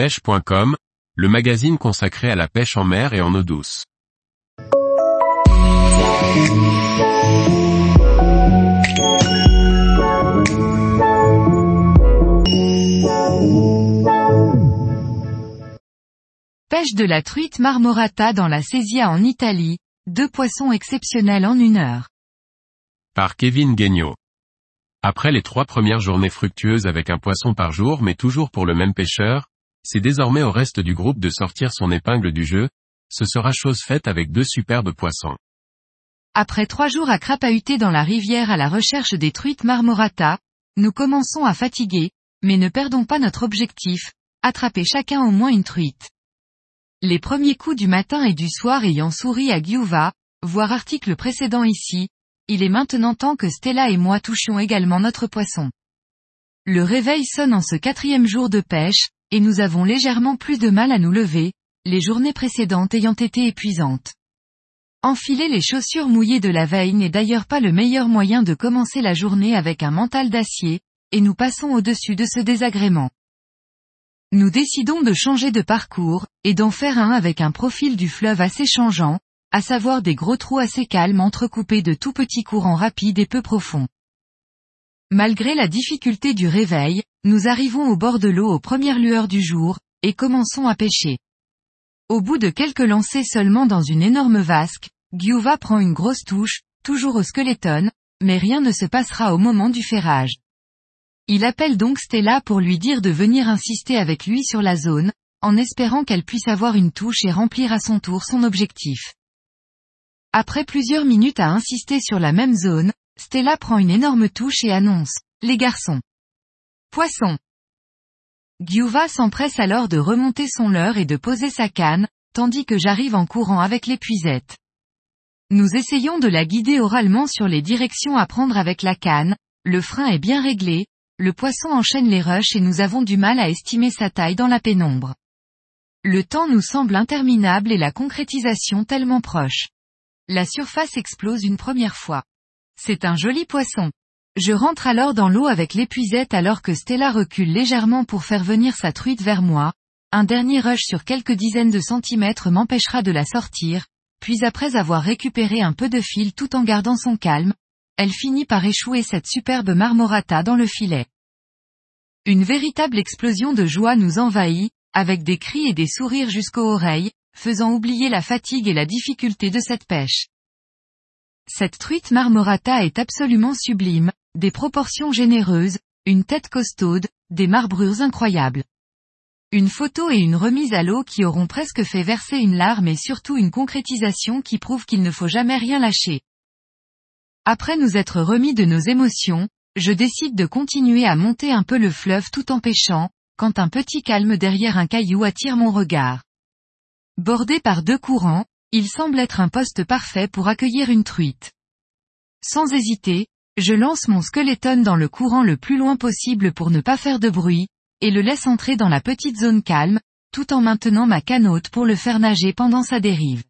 pêche.com, le magazine consacré à la pêche en mer et en eau douce. Pêche de la truite marmorata dans la Sesia en Italie, deux poissons exceptionnels en une heure. Par Kevin Guignot. Après les trois premières journées fructueuses avec un poisson par jour mais toujours pour le même pêcheur, c'est désormais au reste du groupe de sortir son épingle du jeu, ce sera chose faite avec deux superbes poissons. Après trois jours à crapahuter dans la rivière à la recherche des truites marmorata, nous commençons à fatiguer, mais ne perdons pas notre objectif, attraper chacun au moins une truite. Les premiers coups du matin et du soir ayant souri à Giuva, voir article précédent ici, il est maintenant temps que Stella et moi touchions également notre poisson. Le réveil sonne en ce quatrième jour de pêche, et nous avons légèrement plus de mal à nous lever, les journées précédentes ayant été épuisantes. Enfiler les chaussures mouillées de la veille n'est d'ailleurs pas le meilleur moyen de commencer la journée avec un mental d'acier, et nous passons au-dessus de ce désagrément. Nous décidons de changer de parcours, et d'en faire un avec un profil du fleuve assez changeant, à savoir des gros trous assez calmes entrecoupés de tout petits courants rapides et peu profonds. Malgré la difficulté du réveil, nous arrivons au bord de l'eau aux premières lueurs du jour, et commençons à pêcher. Au bout de quelques lancers seulement dans une énorme vasque, Giuva prend une grosse touche, toujours au skeleton, mais rien ne se passera au moment du ferrage. Il appelle donc Stella pour lui dire de venir insister avec lui sur la zone, en espérant qu'elle puisse avoir une touche et remplir à son tour son objectif. Après plusieurs minutes à insister sur la même zone, Stella prend une énorme touche et annonce, les garçons. Poisson. Giuva s'empresse alors de remonter son leurre et de poser sa canne, tandis que j'arrive en courant avec l'épuisette. Nous essayons de la guider oralement sur les directions à prendre avec la canne, le frein est bien réglé, le poisson enchaîne les rushs et nous avons du mal à estimer sa taille dans la pénombre. Le temps nous semble interminable et la concrétisation tellement proche. La surface explose une première fois. C'est un joli poisson. Je rentre alors dans l'eau avec l'épuisette alors que Stella recule légèrement pour faire venir sa truite vers moi. Un dernier rush sur quelques dizaines de centimètres m'empêchera de la sortir, puis après avoir récupéré un peu de fil tout en gardant son calme, elle finit par échouer cette superbe marmorata dans le filet. Une véritable explosion de joie nous envahit, avec des cris et des sourires jusqu'aux oreilles, faisant oublier la fatigue et la difficulté de cette pêche. Cette truite marmorata est absolument sublime, des proportions généreuses, une tête costaude, des marbrures incroyables. Une photo et une remise à l'eau qui auront presque fait verser une larme et surtout une concrétisation qui prouve qu'il ne faut jamais rien lâcher. Après nous être remis de nos émotions, je décide de continuer à monter un peu le fleuve tout en pêchant, quand un petit calme derrière un caillou attire mon regard. Bordé par deux courants, il semble être un poste parfait pour accueillir une truite. Sans hésiter, je lance mon skeleton dans le courant le plus loin possible pour ne pas faire de bruit, et le laisse entrer dans la petite zone calme, tout en maintenant ma canote pour le faire nager pendant sa dérive.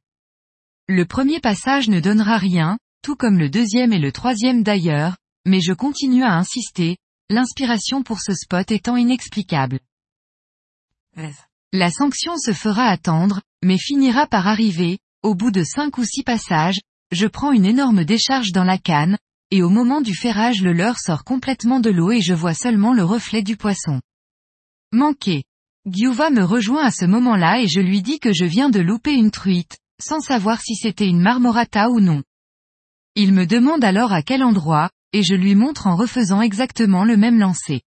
Le premier passage ne donnera rien, tout comme le deuxième et le troisième d'ailleurs, mais je continue à insister, l'inspiration pour ce spot étant inexplicable. La sanction se fera attendre, mais finira par arriver, au bout de cinq ou six passages, je prends une énorme décharge dans la canne, et au moment du ferrage le leurre sort complètement de l'eau et je vois seulement le reflet du poisson. Manqué. Giuva me rejoint à ce moment-là et je lui dis que je viens de louper une truite, sans savoir si c'était une marmorata ou non. Il me demande alors à quel endroit, et je lui montre en refaisant exactement le même lancer.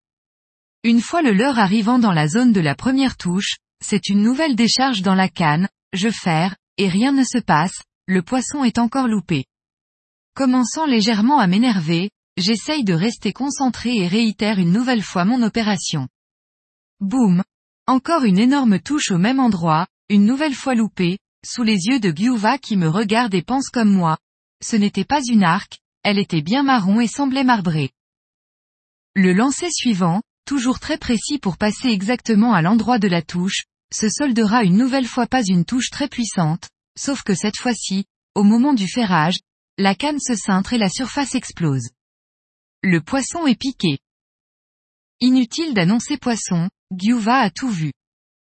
Une fois le leurre arrivant dans la zone de la première touche, c'est une nouvelle décharge dans la canne, je ferre, et rien ne se passe, le poisson est encore loupé. Commençant légèrement à m'énerver, j'essaye de rester concentré et réitère une nouvelle fois mon opération. Boum. Encore une énorme touche au même endroit, une nouvelle fois loupée, sous les yeux de Giuva qui me regarde et pense comme moi. Ce n'était pas une arc, elle était bien marron et semblait marbrée. Le lancer suivant, toujours très précis pour passer exactement à l'endroit de la touche, se soldera une nouvelle fois pas une touche très puissante, sauf que cette fois-ci, au moment du ferrage, la canne se cintre et la surface explose. Le poisson est piqué. Inutile d'annoncer poisson, Giuva a tout vu.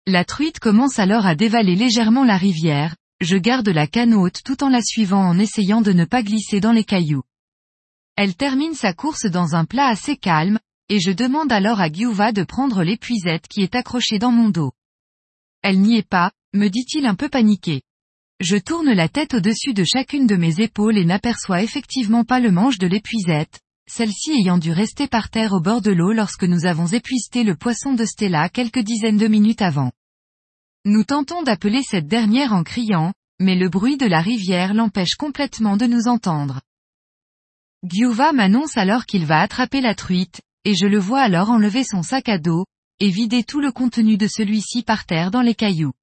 La truite commence alors à dévaler légèrement la rivière, je garde la canne haute tout en la suivant en essayant de ne pas glisser dans les cailloux. Elle termine sa course dans un plat assez calme, et je demande alors à Giuva de prendre l'épuisette qui est accrochée dans mon dos. Elle n'y est pas, me dit-il un peu paniqué. Je tourne la tête au-dessus de chacune de mes épaules et n'aperçois effectivement pas le manche de l'épuisette, celle-ci ayant dû rester par terre au bord de l'eau lorsque nous avons épuisé le poisson de Stella quelques dizaines de minutes avant. Nous tentons d'appeler cette dernière en criant, mais le bruit de la rivière l'empêche complètement de nous entendre. Giuva m'annonce alors qu'il va attraper la truite, et je le vois alors enlever son sac à dos, et vider tout le contenu de celui-ci par terre dans les cailloux.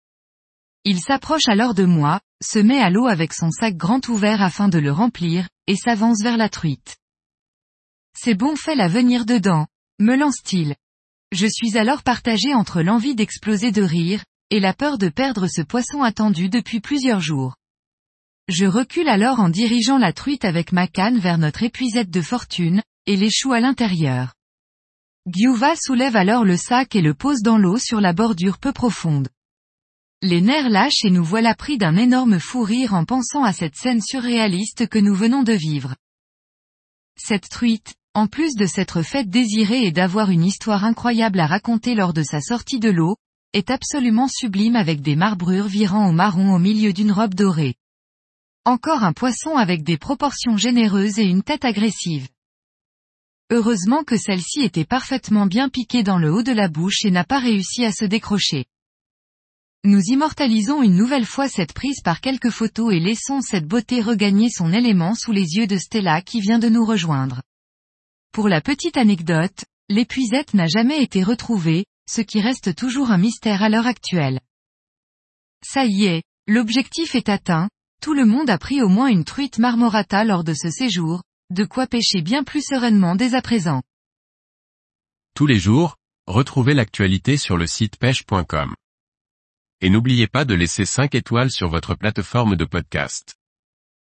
Il s'approche alors de moi, se met à l'eau avec son sac grand ouvert afin de le remplir, et s'avance vers la truite. C'est bon fait la venir dedans, me lance-t-il. Je suis alors partagé entre l'envie d'exploser de rire, et la peur de perdre ce poisson attendu depuis plusieurs jours. Je recule alors en dirigeant la truite avec ma canne vers notre épuisette de fortune, et l'échoue à l'intérieur. Giuva soulève alors le sac et le pose dans l'eau sur la bordure peu profonde. Les nerfs lâchent et nous voilà pris d'un énorme fou rire en pensant à cette scène surréaliste que nous venons de vivre. Cette truite, en plus de s'être faite désirer et d'avoir une histoire incroyable à raconter lors de sa sortie de l'eau, est absolument sublime avec des marbrures virant au marron au milieu d'une robe dorée. Encore un poisson avec des proportions généreuses et une tête agressive. Heureusement que celle-ci était parfaitement bien piquée dans le haut de la bouche et n'a pas réussi à se décrocher. Nous immortalisons une nouvelle fois cette prise par quelques photos et laissons cette beauté regagner son élément sous les yeux de Stella qui vient de nous rejoindre. Pour la petite anecdote, l'épuisette n'a jamais été retrouvée, ce qui reste toujours un mystère à l'heure actuelle. Ça y est, l'objectif est atteint, tout le monde a pris au moins une truite marmorata lors de ce séjour, de quoi pêcher bien plus sereinement dès à présent. Tous les jours, retrouvez l'actualité sur le site pêche.com. Et n'oubliez pas de laisser 5 étoiles sur votre plateforme de podcast.